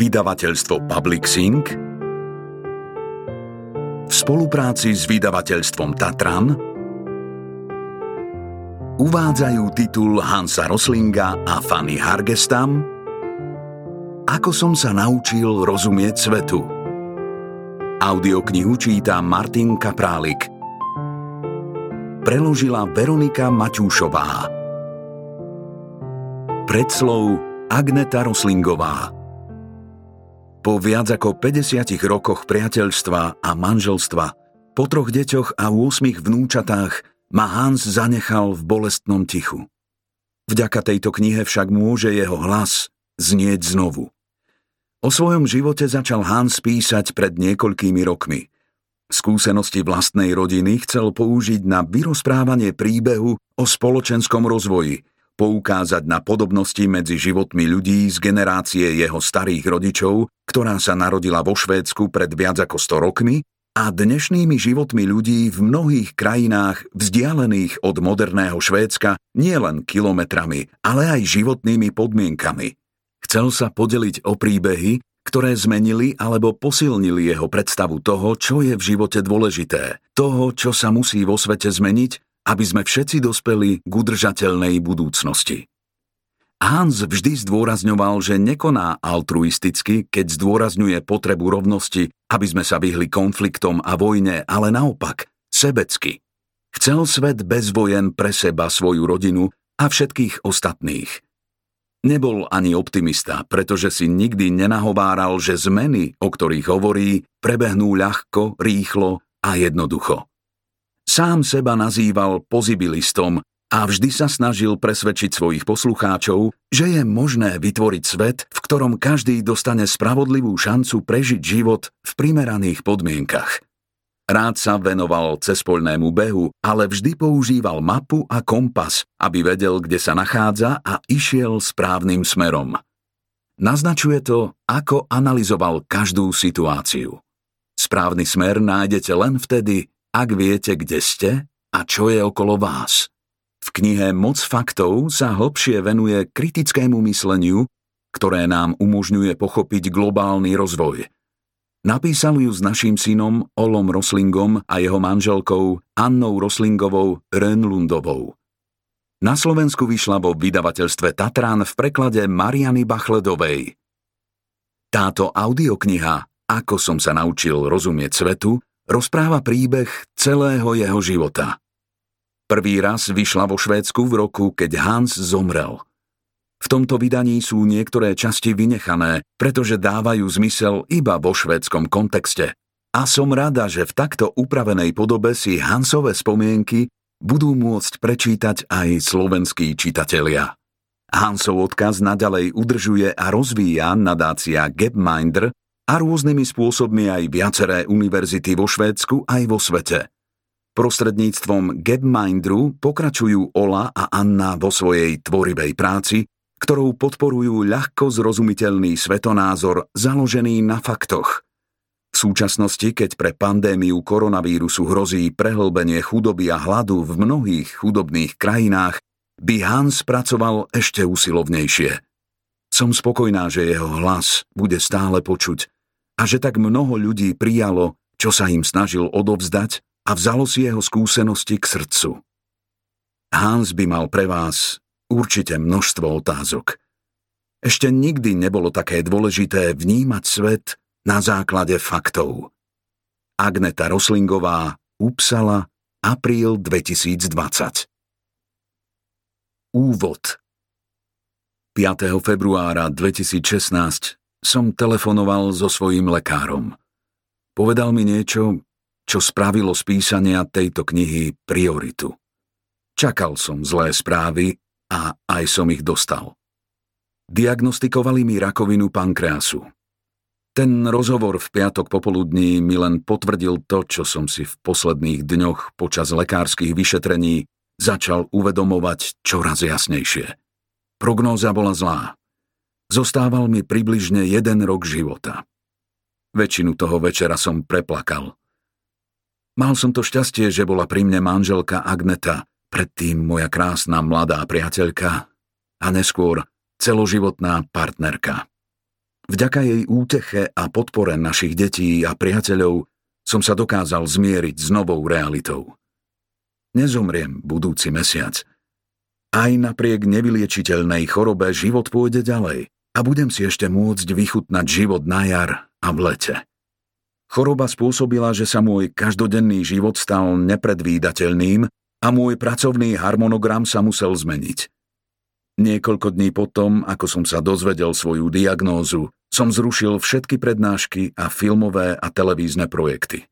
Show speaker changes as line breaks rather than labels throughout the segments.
Vydavateľstvo Public Sync v spolupráci s vydavateľstvom Tatran uvádzajú titul Hansa Roslinga a Fanny Hargestam Ako som sa naučil rozumieť svetu. Audioknihu číta Martin Kaprálik. Preložila Veronika Maťúšová. Predslov Agneta Roslingová. Po viac ako 50 rokoch priateľstva a manželstva, po troch deťoch a 8 vnúčatách ma Hans zanechal v bolestnom tichu. Vďaka tejto knihe však môže jeho hlas znieť znovu. O svojom živote začal Hans písať pred niekoľkými rokmi. Skúsenosti vlastnej rodiny chcel použiť na vyrozprávanie príbehu o spoločenskom rozvoji, poukázať na podobnosti medzi životmi ľudí z generácie jeho starých rodičov, ktorá sa narodila vo Švédsku pred viac ako 100 rokmi, a dnešnými životmi ľudí v mnohých krajinách vzdialených od moderného Švédska nielen kilometrami, ale aj životnými podmienkami. Chcel sa podeliť o príbehy, ktoré zmenili alebo posilnili jeho predstavu toho, čo je v živote dôležité, toho, čo sa musí vo svete zmeniť aby sme všetci dospeli k udržateľnej budúcnosti. Hans vždy zdôrazňoval, že nekoná altruisticky, keď zdôrazňuje potrebu rovnosti, aby sme sa vyhli konfliktom a vojne, ale naopak, sebecky. Chcel svet bez vojen pre seba, svoju rodinu a všetkých ostatných. Nebol ani optimista, pretože si nikdy nenahováral, že zmeny, o ktorých hovorí, prebehnú ľahko, rýchlo a jednoducho. Sám seba nazýval pozibilistom a vždy sa snažil presvedčiť svojich poslucháčov, že je možné vytvoriť svet, v ktorom každý dostane spravodlivú šancu prežiť život v primeraných podmienkach. Rád sa venoval cespoľnému behu, ale vždy používal mapu a kompas, aby vedel, kde sa nachádza a išiel správnym smerom. Naznačuje to, ako analyzoval každú situáciu. Správny smer nájdete len vtedy, ak viete, kde ste a čo je okolo vás. V knihe Moc faktov sa hlbšie venuje kritickému mysleniu, ktoré nám umožňuje pochopiť globálny rozvoj. Napísal ju s naším synom Olom Roslingom a jeho manželkou Annou Roslingovou Rönlundovou. Na Slovensku vyšla vo vydavateľstve Tatran v preklade Mariany Bachledovej. Táto audiokniha Ako som sa naučil rozumieť svetu rozpráva príbeh celého jeho života. Prvý raz vyšla vo Švédsku v roku, keď Hans zomrel. V tomto vydaní sú niektoré časti vynechané, pretože dávajú zmysel iba vo švédskom kontexte. A som rada, že v takto upravenej podobe si Hansové spomienky budú môcť prečítať aj slovenskí čitatelia. Hansov odkaz nadalej udržuje a rozvíja nadácia Gapminder a rôznymi spôsobmi aj viaceré univerzity vo Švédsku aj vo svete. Prostredníctvom Gapmindru pokračujú Ola a Anna vo svojej tvorivej práci, ktorou podporujú ľahko zrozumiteľný svetonázor založený na faktoch. V súčasnosti, keď pre pandémiu koronavírusu hrozí prehlbenie chudoby a hladu v mnohých chudobných krajinách, by Hans pracoval ešte usilovnejšie. Som spokojná, že jeho hlas bude stále počuť a že tak mnoho ľudí prijalo, čo sa im snažil odovzdať a vzalo si jeho skúsenosti k srdcu. Hans by mal pre vás určite množstvo otázok. Ešte nikdy nebolo také dôležité vnímať svet na základe faktov. Agneta Roslingová, Upsala, apríl 2020 Úvod 5. februára 2016 som telefonoval so svojím lekárom. Povedal mi niečo, čo spravilo z písania tejto knihy prioritu. Čakal som zlé správy a aj som ich dostal. Diagnostikovali mi rakovinu pankreasu. Ten rozhovor v piatok popoludní mi len potvrdil to, čo som si v posledných dňoch počas lekárskych vyšetrení začal uvedomovať čoraz jasnejšie. Prognóza bola zlá. Zostával mi približne jeden rok života. Väčšinu toho večera som preplakal. Mal som to šťastie, že bola pri mne manželka Agneta, predtým moja krásna mladá priateľka a neskôr celoživotná partnerka. Vďaka jej úteche a podpore našich detí a priateľov som sa dokázal zmieriť s novou realitou. Nezomriem budúci mesiac. Aj napriek nevyliečiteľnej chorobe život pôjde ďalej a budem si ešte môcť vychutnať život na jar a v lete. Choroba spôsobila, že sa môj každodenný život stal nepredvídateľným a môj pracovný harmonogram sa musel zmeniť. Niekoľko dní potom, ako som sa dozvedel svoju diagnózu, som zrušil všetky prednášky a filmové a televízne projekty.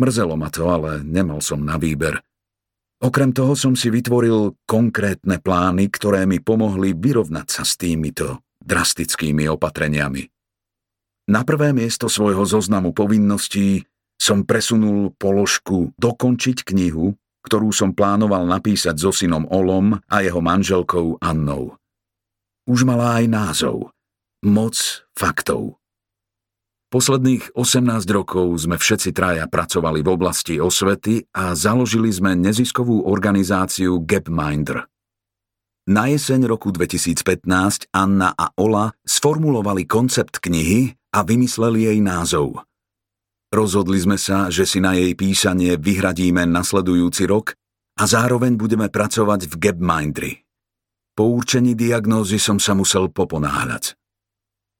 Mrzelo ma to, ale nemal som na výber. Okrem toho som si vytvoril konkrétne plány, ktoré mi pomohli vyrovnať sa s týmito drastickými opatreniami. Na prvé miesto svojho zoznamu povinností som presunul položku dokončiť knihu, ktorú som plánoval napísať so synom Olom a jeho manželkou Annou. Už mala aj názov Moc faktov. Posledných 18 rokov sme všetci traja pracovali v oblasti osvety a založili sme neziskovú organizáciu Gapminder. Na jeseň roku 2015 Anna a Ola sformulovali koncept knihy a vymysleli jej názov. Rozhodli sme sa, že si na jej písanie vyhradíme nasledujúci rok a zároveň budeme pracovať v Gapmindri. Po určení diagnózy som sa musel poponáhľať.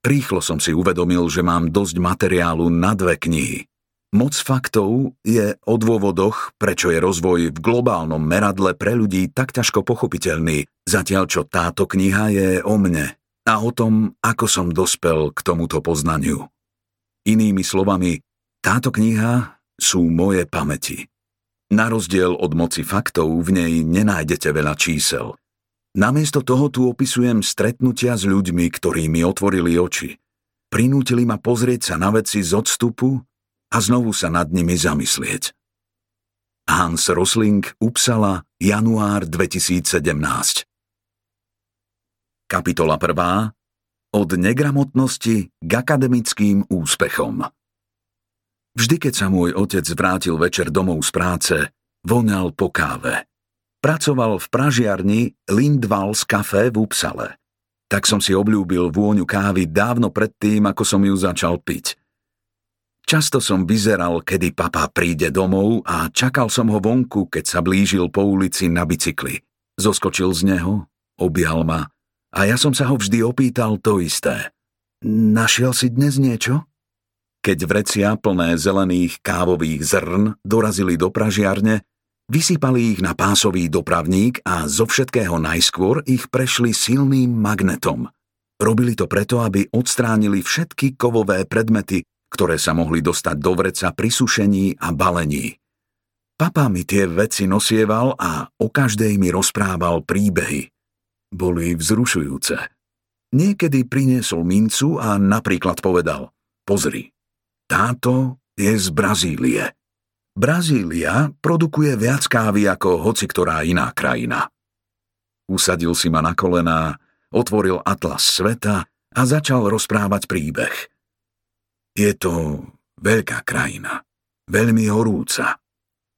Rýchlo som si uvedomil, že mám dosť materiálu na dve knihy. Moc faktov je o dôvodoch, prečo je rozvoj v globálnom meradle pre ľudí tak ťažko pochopiteľný, zatiaľ čo táto kniha je o mne a o tom, ako som dospel k tomuto poznaniu. Inými slovami, táto kniha sú moje pamäti. Na rozdiel od moci faktov v nej nenájdete veľa čísel – Namiesto toho tu opisujem stretnutia s ľuďmi, ktorí mi otvorili oči. Prinútili ma pozrieť sa na veci z odstupu a znovu sa nad nimi zamyslieť. Hans Rosling, Upsala, január 2017 Kapitola 1. Od negramotnosti k akademickým úspechom Vždy, keď sa môj otec vrátil večer domov z práce, voňal po káve. Pracoval v pražiarni Lindvals Café v Upsale. Tak som si obľúbil vôňu kávy dávno predtým, ako som ju začal piť. Často som vyzeral, kedy papa príde domov a čakal som ho vonku, keď sa blížil po ulici na bicykli. Zoskočil z neho, objal ma a ja som sa ho vždy opýtal to isté. Našiel si dnes niečo? Keď vrecia plné zelených kávových zrn dorazili do pražiarne, Vysypali ich na pásový dopravník a zo všetkého najskôr ich prešli silným magnetom. Robili to preto, aby odstránili všetky kovové predmety, ktoré sa mohli dostať do vreca pri sušení a balení. Papa mi tie veci nosieval a o každej mi rozprával príbehy. Boli vzrušujúce. Niekedy priniesol mincu a napríklad povedal Pozri, táto je z Brazílie. Brazília produkuje viac kávy ako hoci ktorá iná krajina. Usadil si ma na kolená, otvoril atlas sveta a začal rozprávať príbeh. Je to veľká krajina, veľmi horúca.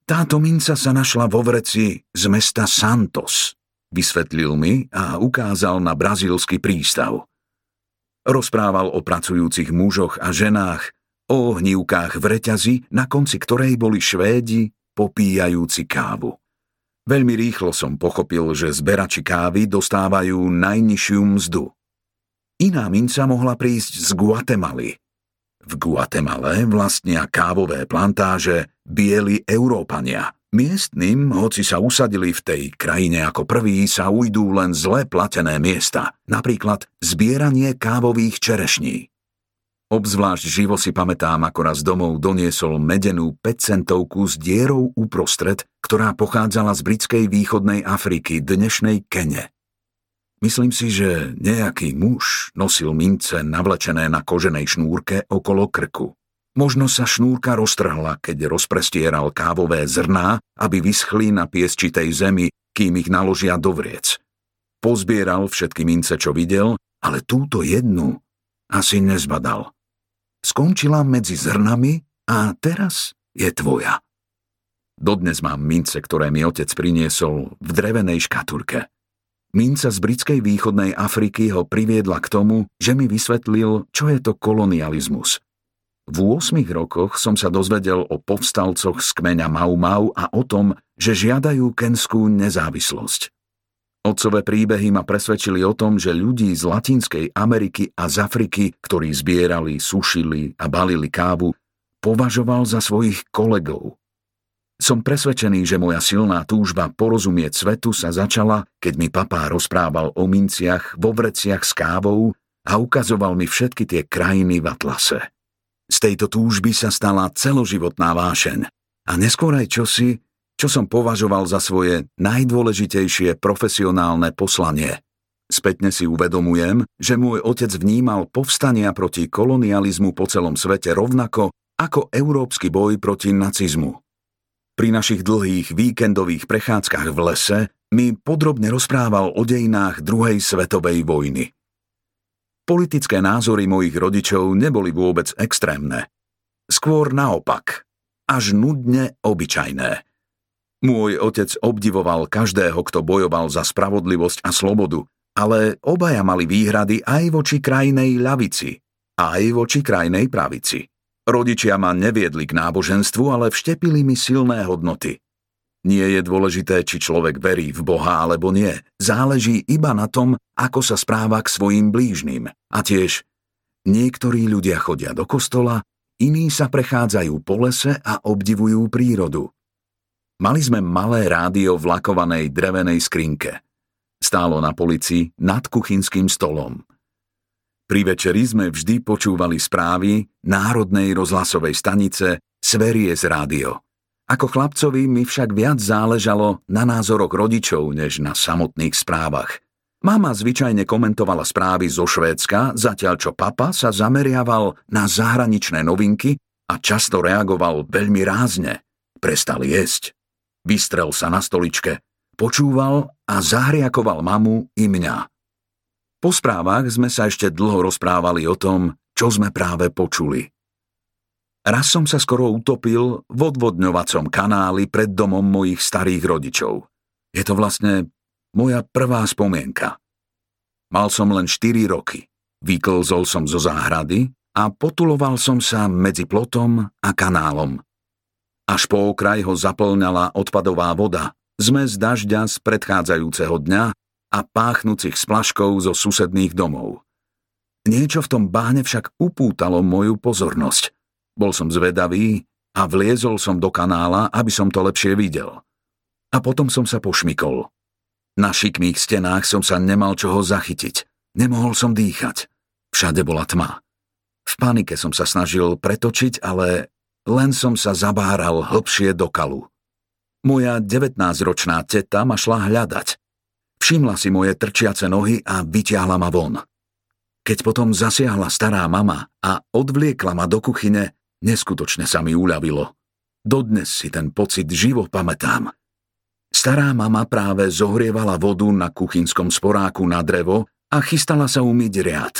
Táto minca sa našla vo vreci z mesta Santos, vysvetlil mi a ukázal na brazílsky prístav. Rozprával o pracujúcich mužoch a ženách, o ohnívkách v reťazi, na konci ktorej boli Švédi popíjajúci kávu. Veľmi rýchlo som pochopil, že zberači kávy dostávajú najnižšiu mzdu. Iná minca mohla prísť z Guatemaly. V Guatemale vlastnia kávové plantáže bieli Európania. Miestnym, hoci sa usadili v tej krajine ako prví, sa ujdú len zle platené miesta, napríklad zbieranie kávových čerešní. Obzvlášť živo si pamätám, ako raz domov doniesol medenú 5 centovku s dierou uprostred, ktorá pochádzala z britskej východnej Afriky, dnešnej Kene. Myslím si, že nejaký muž nosil mince navlečené na koženej šnúrke okolo krku. Možno sa šnúrka roztrhla, keď rozprestieral kávové zrná, aby vyschli na piesčitej zemi, kým ich naložia do vriec. Pozbieral všetky mince, čo videl, ale túto jednu asi nezbadal skončila medzi zrnami a teraz je tvoja. Dodnes mám mince, ktoré mi otec priniesol v drevenej škatulke. Minca z britskej východnej Afriky ho priviedla k tomu, že mi vysvetlil, čo je to kolonializmus. V 8 rokoch som sa dozvedel o povstalcoch z kmeňa Mau Mau a o tom, že žiadajú kenskú nezávislosť. Otcové príbehy ma presvedčili o tom, že ľudí z Latinskej Ameriky a z Afriky, ktorí zbierali, sušili a balili kávu, považoval za svojich kolegov. Som presvedčený, že moja silná túžba porozumieť svetu sa začala, keď mi papá rozprával o minciach vo vreciach s kávou a ukazoval mi všetky tie krajiny v atlase. Z tejto túžby sa stala celoživotná vášeň a neskôr aj čosi, čo som považoval za svoje najdôležitejšie profesionálne poslanie. Spätne si uvedomujem, že môj otec vnímal povstania proti kolonializmu po celom svete rovnako ako európsky boj proti nacizmu. Pri našich dlhých víkendových prechádzkach v lese mi podrobne rozprával o dejinách druhej svetovej vojny. Politické názory mojich rodičov neboli vôbec extrémne. Skôr naopak, až nudne obyčajné. Môj otec obdivoval každého, kto bojoval za spravodlivosť a slobodu, ale obaja mali výhrady aj voči krajnej ľavici, aj voči krajnej pravici. Rodičia ma neviedli k náboženstvu, ale vštepili mi silné hodnoty. Nie je dôležité, či človek verí v Boha alebo nie. Záleží iba na tom, ako sa správa k svojim blížnym. A tiež, niektorí ľudia chodia do kostola, iní sa prechádzajú po lese a obdivujú prírodu. Mali sme malé rádio v lakovanej drevenej skrinke. Stálo na polici nad kuchynským stolom. Pri večeri sme vždy počúvali správy Národnej rozhlasovej stanice Sveries rádio. Ako chlapcovi mi však viac záležalo na názoroch rodičov, než na samotných správach. Mama zvyčajne komentovala správy zo Švédska, zatiaľ čo papa sa zameriaval na zahraničné novinky a často reagoval veľmi rázne. Prestal jesť. Vystrel sa na stoličke, počúval a zahriakoval mamu i mňa. Po správach sme sa ešte dlho rozprávali o tom, čo sme práve počuli. Raz som sa skoro utopil v odvodňovacom kanáli pred domom mojich starých rodičov. Je to vlastne moja prvá spomienka. Mal som len 4 roky. Vyklzol som zo záhrady a potuloval som sa medzi plotom a kanálom. Až po okraj ho zaplňala odpadová voda, zmes dažďa z predchádzajúceho dňa a páchnúcich splaškou zo susedných domov. Niečo v tom báne však upútalo moju pozornosť. Bol som zvedavý a vliezol som do kanála, aby som to lepšie videl. A potom som sa pošmikol. Na šikmých stenách som sa nemal čoho zachytiť. Nemohol som dýchať. Všade bola tma. V panike som sa snažil pretočiť, ale len som sa zabáral hlbšie do kalu. Moja 19-ročná teta ma šla hľadať. Všimla si moje trčiace nohy a vyťahla ma von. Keď potom zasiahla stará mama a odvliekla ma do kuchyne, neskutočne sa mi uľavilo. Dodnes si ten pocit živo pamätám. Stará mama práve zohrievala vodu na kuchynskom sporáku na drevo a chystala sa umyť riad.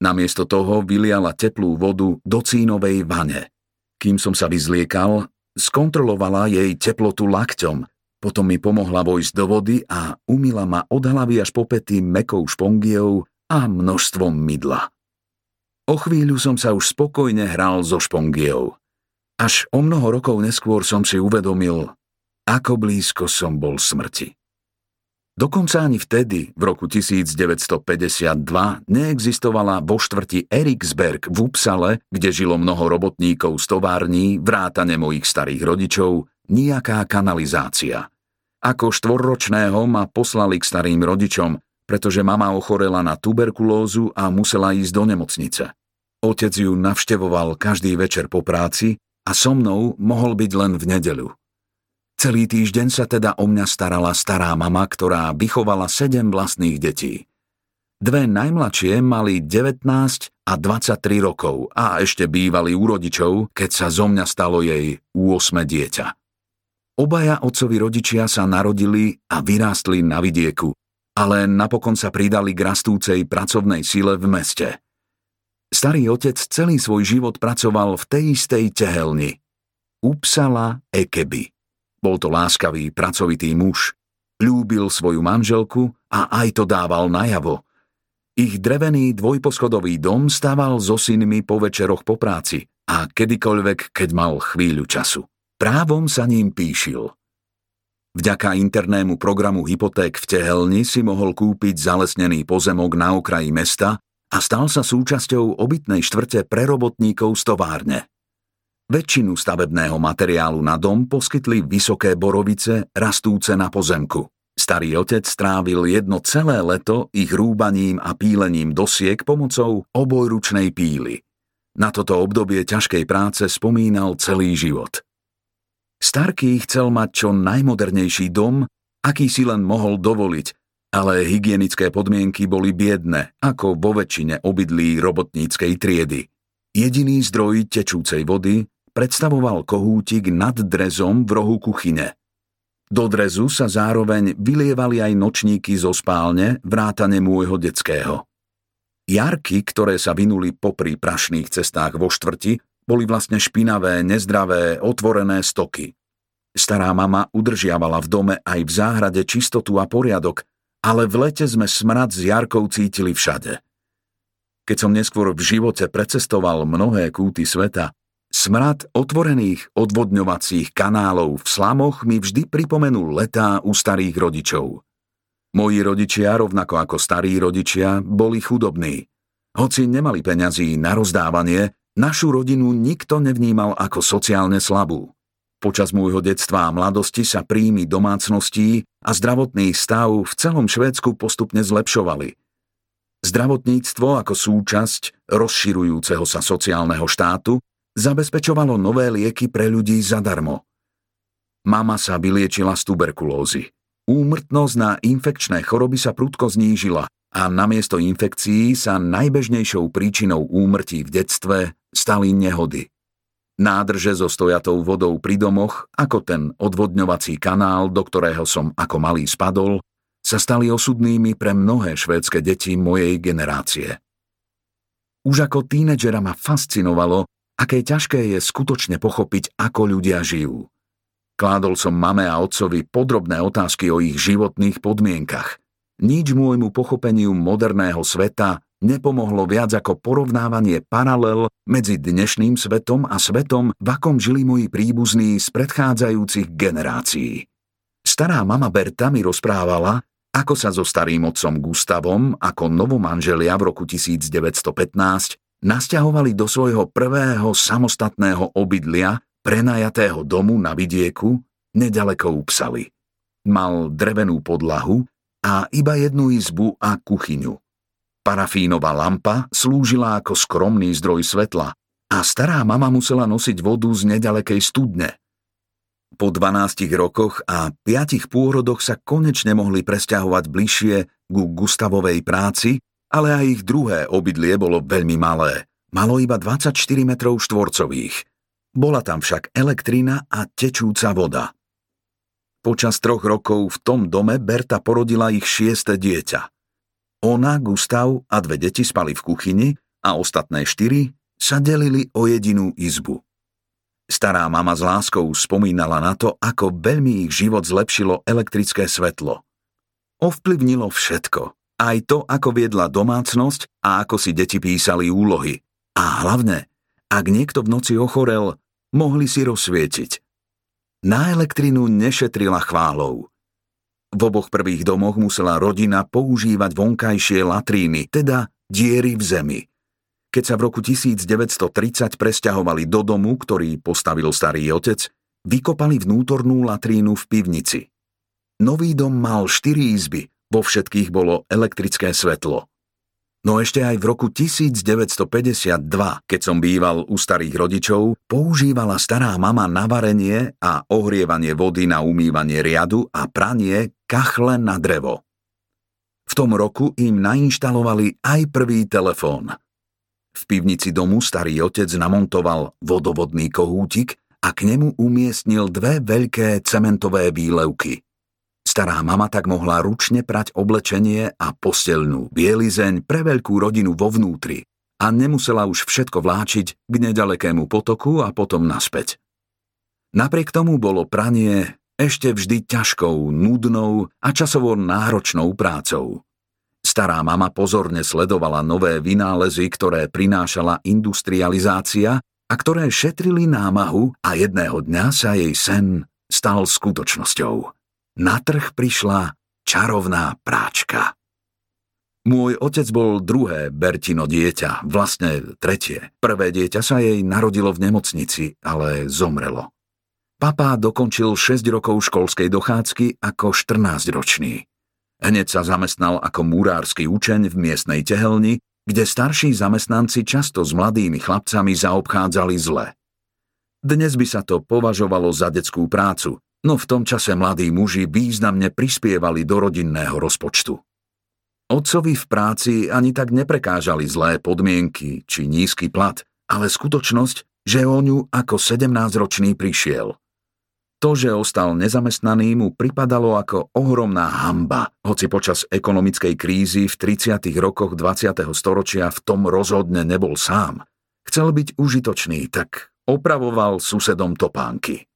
Namiesto toho vyliala teplú vodu do cínovej vane. Kým som sa vyzliekal, skontrolovala jej teplotu lakťom potom mi pomohla vojsť do vody a umila ma od hlavy až po pety mekou špongiou a množstvom mydla. O chvíľu som sa už spokojne hral so špongiou. Až o mnoho rokov neskôr som si uvedomil, ako blízko som bol smrti. Dokonca ani vtedy, v roku 1952, neexistovala vo štvrti Eriksberg v Upsale, kde žilo mnoho robotníkov z tovární, vrátane mojich starých rodičov, nejaká kanalizácia. Ako štvorročného ma poslali k starým rodičom, pretože mama ochorela na tuberkulózu a musela ísť do nemocnice. Otec ju navštevoval každý večer po práci a so mnou mohol byť len v nedeľu. Celý týždeň sa teda o mňa starala stará mama, ktorá vychovala sedem vlastných detí. Dve najmladšie mali 19 a 23 rokov a ešte bývali u rodičov, keď sa zo mňa stalo jej 8 dieťa. Obaja otcovi rodičia sa narodili a vyrástli na vidieku, ale napokon sa pridali k rastúcej pracovnej sile v meste. Starý otec celý svoj život pracoval v tej istej tehelni. Upsala Ekeby. Bol to láskavý, pracovitý muž. Ľúbil svoju manželku a aj to dával najavo. Ich drevený dvojposchodový dom stával so synmi po večeroch po práci a kedykoľvek, keď mal chvíľu času. Právom sa ním píšil. Vďaka internému programu hypoték v Tehelni si mohol kúpiť zalesnený pozemok na okraji mesta a stal sa súčasťou obytnej štvrte pre robotníkov z továrne. Väčšinu stavebného materiálu na dom poskytli vysoké borovice rastúce na pozemku. Starý otec strávil jedno celé leto ich rúbaním a pílením dosiek pomocou obojručnej píly. Na toto obdobie ťažkej práce spomínal celý život. Starký chcel mať čo najmodernejší dom, aký si len mohol dovoliť, ale hygienické podmienky boli biedne, ako vo väčšine obydlí robotníckej triedy. Jediný zdroj tečúcej vody predstavoval kohútik nad drezom v rohu kuchyne. Do drezu sa zároveň vylievali aj nočníky zo spálne, vrátane môjho detského. Jarky, ktoré sa vynuli popri prašných cestách vo štvrti, boli vlastne špinavé, nezdravé, otvorené stoky. Stará mama udržiavala v dome aj v záhrade čistotu a poriadok, ale v lete sme smrad z Jarkov cítili všade. Keď som neskôr v živote precestoval mnohé kúty sveta, Smrad otvorených odvodňovacích kanálov v slamoch mi vždy pripomenul letá u starých rodičov. Moji rodičia, rovnako ako starí rodičia, boli chudobní. Hoci nemali peňazí na rozdávanie, našu rodinu nikto nevnímal ako sociálne slabú. Počas môjho detstva a mladosti sa príjmy domácností a zdravotný stav v celom Švédsku postupne zlepšovali. Zdravotníctvo ako súčasť rozširujúceho sa sociálneho štátu zabezpečovalo nové lieky pre ľudí zadarmo. Mama sa vyliečila z tuberkulózy. Úmrtnosť na infekčné choroby sa prudko znížila a namiesto infekcií sa najbežnejšou príčinou úmrtí v detstve stali nehody. Nádrže so stojatou vodou pri domoch, ako ten odvodňovací kanál, do ktorého som ako malý spadol, sa stali osudnými pre mnohé švédske deti mojej generácie. Už ako tínedžera ma fascinovalo, aké ťažké je skutočne pochopiť, ako ľudia žijú. Kládol som mame a otcovi podrobné otázky o ich životných podmienkach. Nič môjmu pochopeniu moderného sveta nepomohlo viac ako porovnávanie paralel medzi dnešným svetom a svetom, v akom žili moji príbuzní z predchádzajúcich generácií. Stará mama Berta mi rozprávala, ako sa so starým otcom Gustavom ako novomanželia v roku 1915 nasťahovali do svojho prvého samostatného obydlia, prenajatého domu na vidieku, nedaleko Upsali. Mal drevenú podlahu a iba jednu izbu a kuchyňu. Parafínová lampa slúžila ako skromný zdroj svetla a stará mama musela nosiť vodu z nedalekej studne. Po 12 rokoch a 5 pôrodoch sa konečne mohli presťahovať bližšie ku Gustavovej práci ale aj ich druhé obydlie bolo veľmi malé. Malo iba 24 metrov štvorcových. Bola tam však elektrina a tečúca voda. Počas troch rokov v tom dome Berta porodila ich šieste dieťa. Ona, Gustav a dve deti spali v kuchyni a ostatné štyri sa delili o jedinú izbu. Stará mama s láskou spomínala na to, ako veľmi ich život zlepšilo elektrické svetlo. Ovplyvnilo všetko, aj to, ako viedla domácnosť a ako si deti písali úlohy. A hlavne, ak niekto v noci ochorel, mohli si rozsvietiť. Na elektrinu nešetrila chválou. V oboch prvých domoch musela rodina používať vonkajšie latríny, teda diery v zemi. Keď sa v roku 1930 presťahovali do domu, ktorý postavil starý otec, vykopali vnútornú latrínu v pivnici. Nový dom mal štyri izby, vo všetkých bolo elektrické svetlo. No ešte aj v roku 1952, keď som býval u starých rodičov, používala stará mama na varenie a ohrievanie vody na umývanie riadu a pranie kachle na drevo. V tom roku im nainštalovali aj prvý telefón. V pivnici domu starý otec namontoval vodovodný kohútik a k nemu umiestnil dve veľké cementové výlevky. Stará mama tak mohla ručne prať oblečenie a postelnú bielizeň pre veľkú rodinu vo vnútri a nemusela už všetko vláčiť k nedalekému potoku a potom naspäť. Napriek tomu bolo pranie ešte vždy ťažkou, nudnou a časovo náročnou prácou. Stará mama pozorne sledovala nové vynálezy, ktoré prinášala industrializácia a ktoré šetrili námahu a jedného dňa sa jej sen stal skutočnosťou. Na trh prišla čarovná práčka. Môj otec bol druhé Bertino dieťa, vlastne tretie. Prvé dieťa sa jej narodilo v nemocnici, ale zomrelo. Papa dokončil 6 rokov školskej dochádzky ako 14-ročný. Hneď sa zamestnal ako múrársky učeň v miestnej tehelni, kde starší zamestnanci často s mladými chlapcami zaobchádzali zle. Dnes by sa to považovalo za detskú prácu, no v tom čase mladí muži významne prispievali do rodinného rozpočtu. Otcovi v práci ani tak neprekážali zlé podmienky či nízky plat, ale skutočnosť, že o ňu ako 17-ročný prišiel. To, že ostal nezamestnaný, mu pripadalo ako ohromná hamba, hoci počas ekonomickej krízy v 30. rokoch 20. storočia v tom rozhodne nebol sám. Chcel byť užitočný, tak opravoval susedom topánky.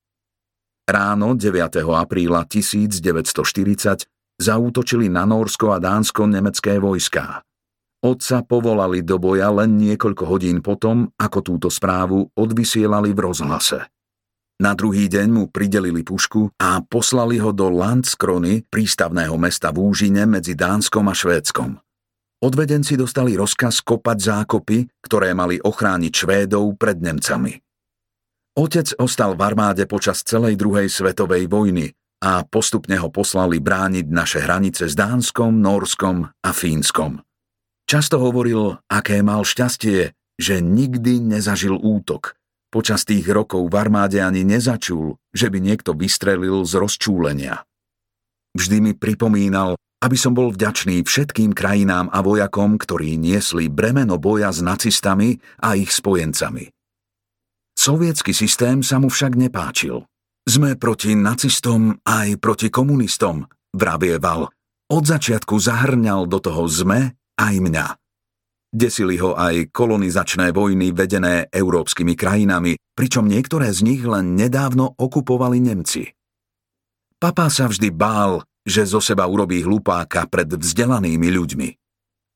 Ráno 9. apríla 1940 zaútočili na Norsko a Dánsko nemecké vojská. Otca povolali do boja len niekoľko hodín potom, ako túto správu odvysielali v rozhlase. Na druhý deň mu pridelili pušku a poslali ho do Landskrony, prístavného mesta v Úžine medzi Dánskom a Švédskom. Odvedenci dostali rozkaz kopať zákopy, ktoré mali ochrániť Švédov pred Nemcami. Otec ostal v armáde počas celej druhej svetovej vojny a postupne ho poslali brániť naše hranice s Dánskom, Norskom a Fínskom. Často hovoril, aké mal šťastie, že nikdy nezažil útok. Počas tých rokov v armáde ani nezačul, že by niekto vystrelil z rozčúlenia. Vždy mi pripomínal, aby som bol vďačný všetkým krajinám a vojakom, ktorí niesli bremeno boja s nacistami a ich spojencami. Sovietský systém sa mu však nepáčil – sme proti nacistom aj proti komunistom, vravieval. Od začiatku zahrňal do toho sme aj mňa. Desili ho aj kolonizačné vojny vedené európskymi krajinami, pričom niektoré z nich len nedávno okupovali Nemci. Papa sa vždy bál, že zo seba urobí hlupáka pred vzdelanými ľuďmi.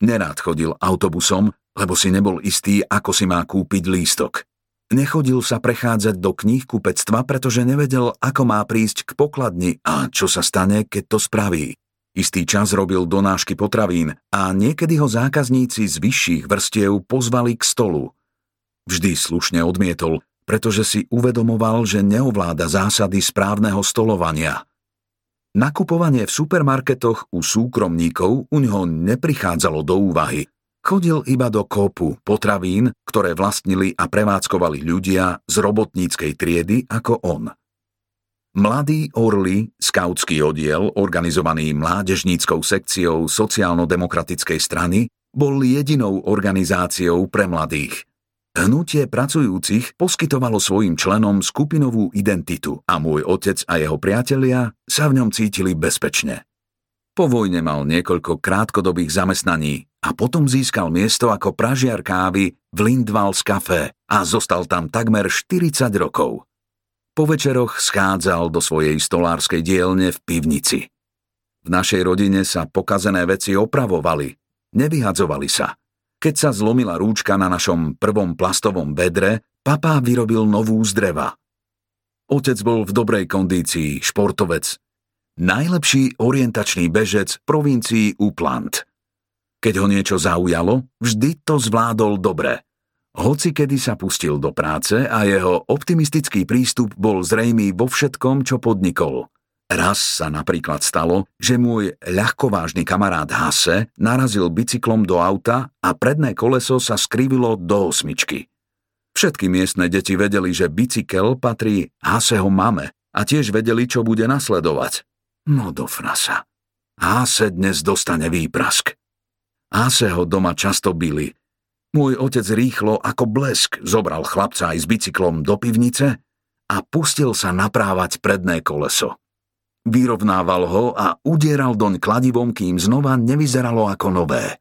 Nerád chodil autobusom, lebo si nebol istý, ako si má kúpiť lístok. Nechodil sa prechádzať do knihkupectva, pretože nevedel, ako má prísť k pokladni a čo sa stane, keď to spraví. Istý čas robil donášky potravín a niekedy ho zákazníci z vyšších vrstiev pozvali k stolu. Vždy slušne odmietol, pretože si uvedomoval, že neovláda zásady správneho stolovania. Nakupovanie v supermarketoch u súkromníkov u ňoho neprichádzalo do úvahy – Chodil iba do kopu potravín, ktoré vlastnili a prevádzkovali ľudia z robotníckej triedy ako on. Mladý Orly, skautský oddiel, organizovaný mládežníckou sekciou sociálno-demokratickej strany, bol jedinou organizáciou pre mladých. Hnutie pracujúcich poskytovalo svojim členom skupinovú identitu a môj otec a jeho priatelia sa v ňom cítili bezpečne. Po vojne mal niekoľko krátkodobých zamestnaní, a potom získal miesto ako pražiar kávy v Lindvals Café a zostal tam takmer 40 rokov. Po večeroch schádzal do svojej stolárskej dielne v pivnici. V našej rodine sa pokazené veci opravovali, nevyhadzovali sa. Keď sa zlomila rúčka na našom prvom plastovom bedre, papá vyrobil novú z dreva. Otec bol v dobrej kondícii, športovec. Najlepší orientačný bežec v provincii Upland – keď ho niečo zaujalo, vždy to zvládol dobre. Hoci kedy sa pustil do práce a jeho optimistický prístup bol zrejmý vo všetkom, čo podnikol. Raz sa napríklad stalo, že môj ľahkovážny kamarát Hase narazil bicyklom do auta a predné koleso sa skrivilo do osmičky. Všetky miestne deti vedeli, že bicykel patrí Haseho mame a tiež vedeli, čo bude nasledovať. No do frasa. Hase dnes dostane výprask. Ase ho doma často byli. Môj otec rýchlo ako blesk zobral chlapca aj s bicyklom do pivnice a pustil sa naprávať predné koleso. Vyrovnával ho a udieral doň kladivom, kým znova nevyzeralo ako nové.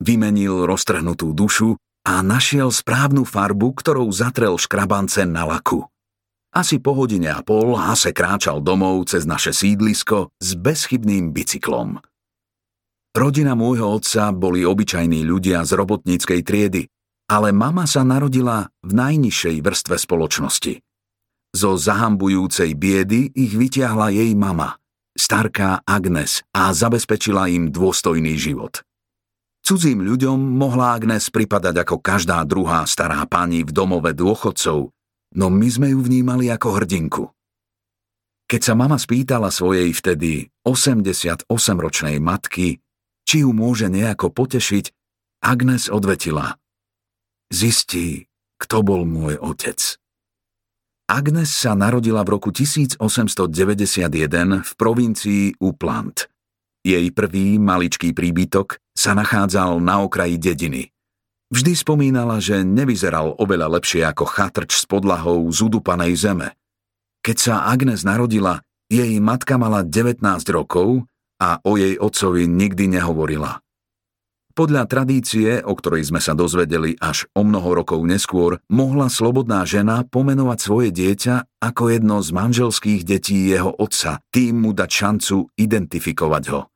Vymenil roztrhnutú dušu a našiel správnu farbu, ktorou zatrel škrabance na laku. Asi po hodine a pol Hase kráčal domov cez naše sídlisko s bezchybným bicyklom. Rodina môjho otca boli obyčajní ľudia z robotníckej triedy, ale mama sa narodila v najnižšej vrstve spoločnosti. Zo zahambujúcej biedy ich vytiahla jej mama, starká Agnes, a zabezpečila im dôstojný život. Cudzím ľuďom mohla Agnes pripadať ako každá druhá stará pani v domove dôchodcov, no my sme ju vnímali ako hrdinku. Keď sa mama spýtala svojej vtedy 88-ročnej matky, či ju môže nejako potešiť, Agnes odvetila. Zistí, kto bol môj otec. Agnes sa narodila v roku 1891 v provincii Upland. Jej prvý maličký príbytok sa nachádzal na okraji dediny – Vždy spomínala, že nevyzeral oveľa lepšie ako chatrč s podlahou z udupanej zeme. Keď sa Agnes narodila, jej matka mala 19 rokov a o jej otcovi nikdy nehovorila. Podľa tradície, o ktorej sme sa dozvedeli až o mnoho rokov neskôr, mohla slobodná žena pomenovať svoje dieťa ako jedno z manželských detí jeho otca, tým mu dať šancu identifikovať ho.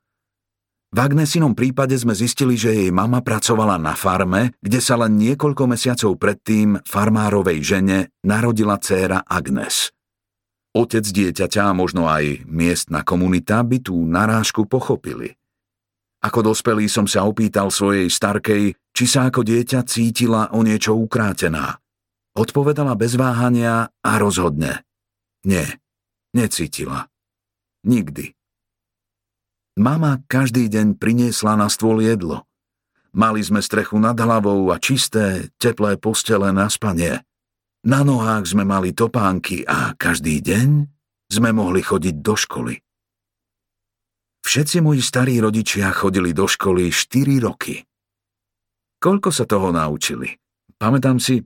V Agnesinom prípade sme zistili, že jej mama pracovala na farme, kde sa len niekoľko mesiacov predtým farmárovej žene narodila dcéra Agnes. Otec dieťaťa a možno aj miestna komunita by tú narážku pochopili. Ako dospelý som sa opýtal svojej starkej, či sa ako dieťa cítila o niečo ukrátená. Odpovedala bez váhania a rozhodne. Nie, necítila. Nikdy. Mama každý deň priniesla na stôl jedlo. Mali sme strechu nad hlavou a čisté, teplé postele na spanie. Na nohách sme mali topánky a každý deň sme mohli chodiť do školy. Všetci moji starí rodičia chodili do školy 4 roky. Koľko sa toho naučili? Pamätám si,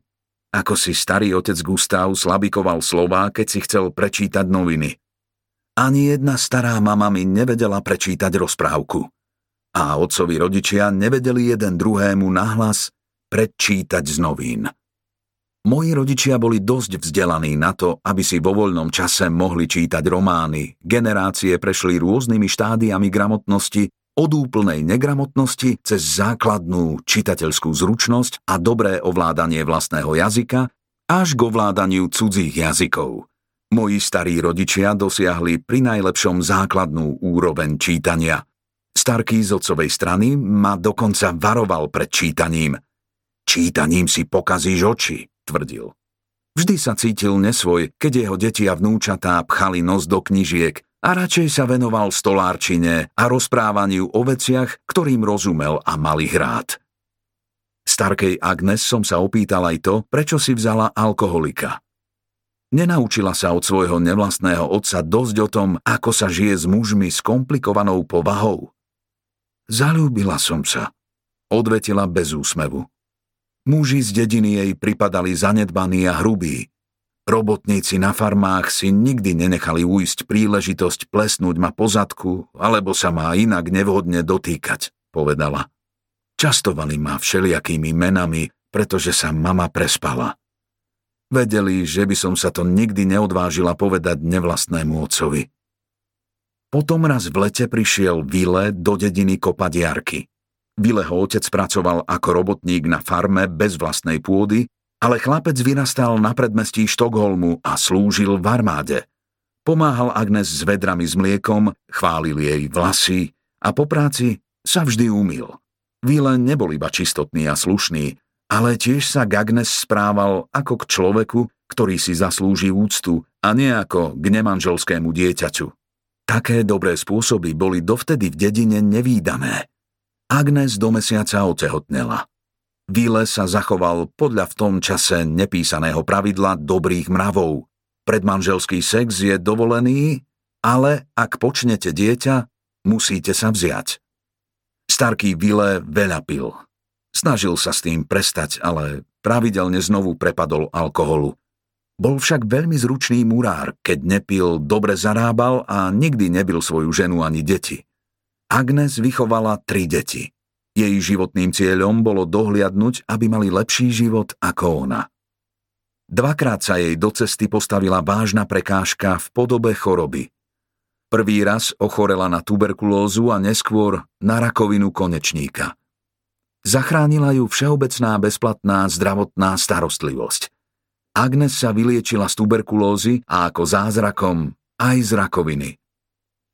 ako si starý otec Gustav slabikoval slová, keď si chcel prečítať noviny – ani jedna stará mama mi nevedela prečítať rozprávku. A otcovi rodičia nevedeli jeden druhému nahlas predčítať z novín. Moji rodičia boli dosť vzdelaní na to, aby si vo voľnom čase mohli čítať romány. Generácie prešli rôznymi štádiami gramotnosti, od úplnej negramotnosti cez základnú čitateľskú zručnosť a dobré ovládanie vlastného jazyka až k ovládaniu cudzích jazykov – Moji starí rodičia dosiahli pri najlepšom základnú úroveň čítania. Starký z otcovej strany ma dokonca varoval pred čítaním. Čítaním si pokazíš oči, tvrdil. Vždy sa cítil nesvoj, keď jeho deti a vnúčatá pchali nos do knižiek a radšej sa venoval stolárčine a rozprávaniu o veciach, ktorým rozumel a mali rád. Starkej Agnes som sa opýtal aj to, prečo si vzala alkoholika. Nenaučila sa od svojho nevlastného otca dosť o tom, ako sa žije s mužmi s komplikovanou povahou. Zalúbila som sa, odvetila bez úsmevu. Muži z dediny jej pripadali zanedbaní a hrubí. Robotníci na farmách si nikdy nenechali uísť príležitosť plesnúť ma po zadku, alebo sa ma inak nevhodne dotýkať, povedala. Častovali ma všelijakými menami, pretože sa mama prespala. Vedeli, že by som sa to nikdy neodvážila povedať nevlastnému otcovi. Potom raz v lete prišiel Vile do dediny kopať jarky. Vileho otec pracoval ako robotník na farme bez vlastnej pôdy, ale chlapec vyrastal na predmestí Štokholmu a slúžil v armáde. Pomáhal Agnes s vedrami s mliekom, chválil jej vlasy a po práci sa vždy umil. Vile nebol iba čistotný a slušný, ale tiež sa Gagnes správal ako k človeku, ktorý si zaslúži úctu a nie ako k nemanželskému dieťaťu. Také dobré spôsoby boli dovtedy v dedine nevýdané. Agnes do mesiaca otehotnela. Vile sa zachoval podľa v tom čase nepísaného pravidla dobrých mravov. Predmanželský sex je dovolený, ale ak počnete dieťa, musíte sa vziať. Starký Vile veľa pil Snažil sa s tým prestať, ale pravidelne znovu prepadol alkoholu. Bol však veľmi zručný murár, keď nepil, dobre zarábal a nikdy nebil svoju ženu ani deti. Agnes vychovala tri deti. Jej životným cieľom bolo dohliadnúť, aby mali lepší život ako ona. Dvakrát sa jej do cesty postavila vážna prekážka v podobe choroby. Prvý raz ochorela na tuberkulózu a neskôr na rakovinu konečníka. Zachránila ju všeobecná bezplatná zdravotná starostlivosť. Agnes sa vyliečila z tuberkulózy a ako zázrakom aj z rakoviny.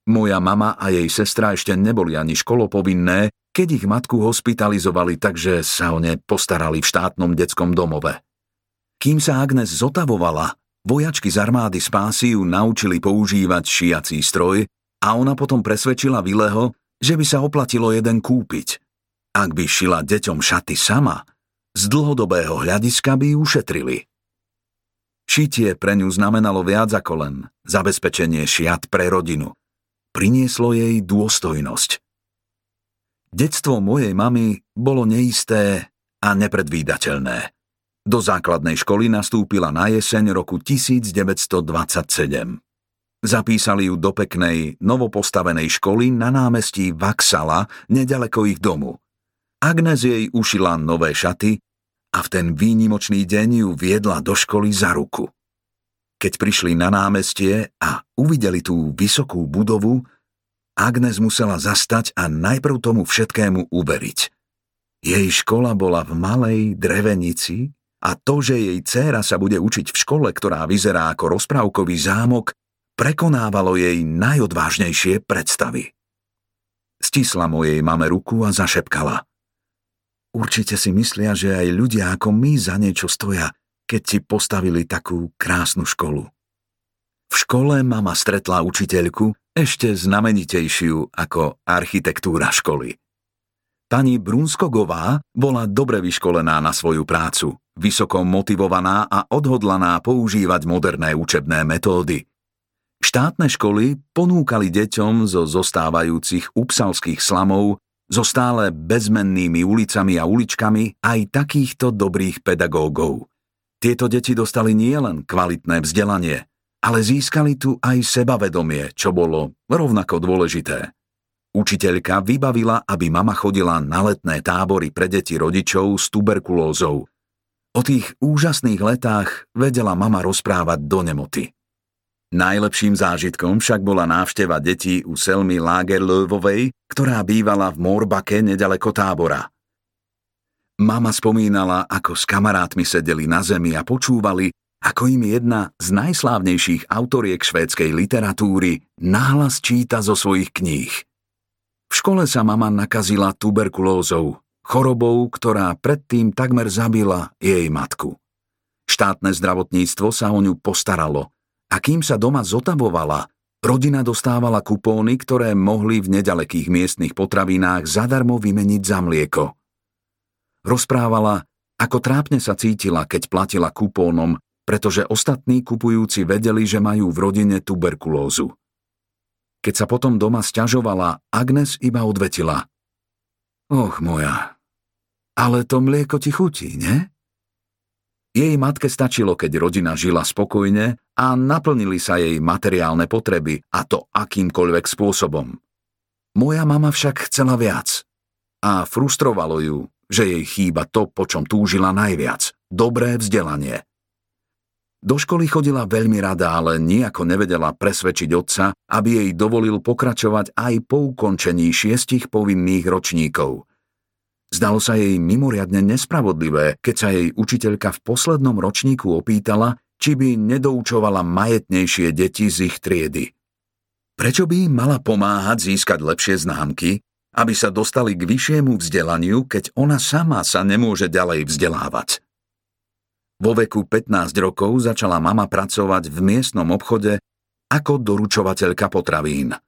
Moja mama a jej sestra ešte neboli ani školopovinné, keď ich matku hospitalizovali, takže sa o ne postarali v štátnom detskom domove. Kým sa Agnes zotavovala, vojačky z armády spásy ju naučili používať šiací stroj a ona potom presvedčila Vileho, že by sa oplatilo jeden kúpiť. Ak by šila deťom šaty sama, z dlhodobého hľadiska by ju ušetrili. Šitie pre ňu znamenalo viac ako len zabezpečenie šiat pre rodinu – prinieslo jej dôstojnosť. Detstvo mojej mamy bolo neisté a nepredvídateľné. Do základnej školy nastúpila na jeseň roku 1927. Zapísali ju do peknej, novopostavenej školy na námestí Vaxala, nedaleko ich domu. Agnes jej ušila nové šaty a v ten výnimočný deň ju viedla do školy za ruku. Keď prišli na námestie a uvideli tú vysokú budovu, Agnes musela zastať a najprv tomu všetkému uveriť. Jej škola bola v malej drevenici a to, že jej dcéra sa bude učiť v škole, ktorá vyzerá ako rozprávkový zámok, prekonávalo jej najodvážnejšie predstavy. Stisla mojej mame ruku a zašepkala. Určite si myslia, že aj ľudia ako my za niečo stoja – keď si postavili takú krásnu školu. V škole mama stretla učiteľku ešte znamenitejšiu ako architektúra školy. Pani Brunskogová bola dobre vyškolená na svoju prácu, vysoko motivovaná a odhodlaná používať moderné učebné metódy. Štátne školy ponúkali deťom zo zostávajúcich upsalských slamov so stále bezmennými ulicami a uličkami aj takýchto dobrých pedagógov – tieto deti dostali nielen kvalitné vzdelanie, ale získali tu aj sebavedomie, čo bolo rovnako dôležité. Učiteľka vybavila, aby mama chodila na letné tábory pre deti rodičov s tuberkulózou. O tých úžasných letách vedela mama rozprávať do nemoty. Najlepším zážitkom však bola návšteva detí u Selmy Lagerlövovej, ktorá bývala v Morbake nedaleko tábora – Mama spomínala, ako s kamarátmi sedeli na zemi a počúvali, ako im jedna z najslávnejších autoriek švédskej literatúry nahlas číta zo svojich kníh. V škole sa mama nakazila tuberkulózou, chorobou, ktorá predtým takmer zabila jej matku. Štátne zdravotníctvo sa o ňu postaralo a kým sa doma zotavovala, rodina dostávala kupóny, ktoré mohli v nedalekých miestnych potravinách zadarmo vymeniť za mlieko – Rozprávala, ako trápne sa cítila, keď platila kupónom, pretože ostatní kupujúci vedeli, že majú v rodine tuberkulózu. Keď sa potom doma sťažovala, Agnes iba odvetila. Och moja, ale to mlieko ti chutí, ne? Jej matke stačilo, keď rodina žila spokojne a naplnili sa jej materiálne potreby, a to akýmkoľvek spôsobom. Moja mama však chcela viac a frustrovalo ju, že jej chýba to, po čom túžila najviac – dobré vzdelanie. Do školy chodila veľmi rada, ale nejako nevedela presvedčiť otca, aby jej dovolil pokračovať aj po ukončení šiestich povinných ročníkov. Zdalo sa jej mimoriadne nespravodlivé, keď sa jej učiteľka v poslednom ročníku opýtala, či by nedoučovala majetnejšie deti z ich triedy. Prečo by im mala pomáhať získať lepšie známky, aby sa dostali k vyššiemu vzdelaniu, keď ona sama sa nemôže ďalej vzdelávať. Vo veku 15 rokov začala mama pracovať v miestnom obchode ako doručovateľka potravín –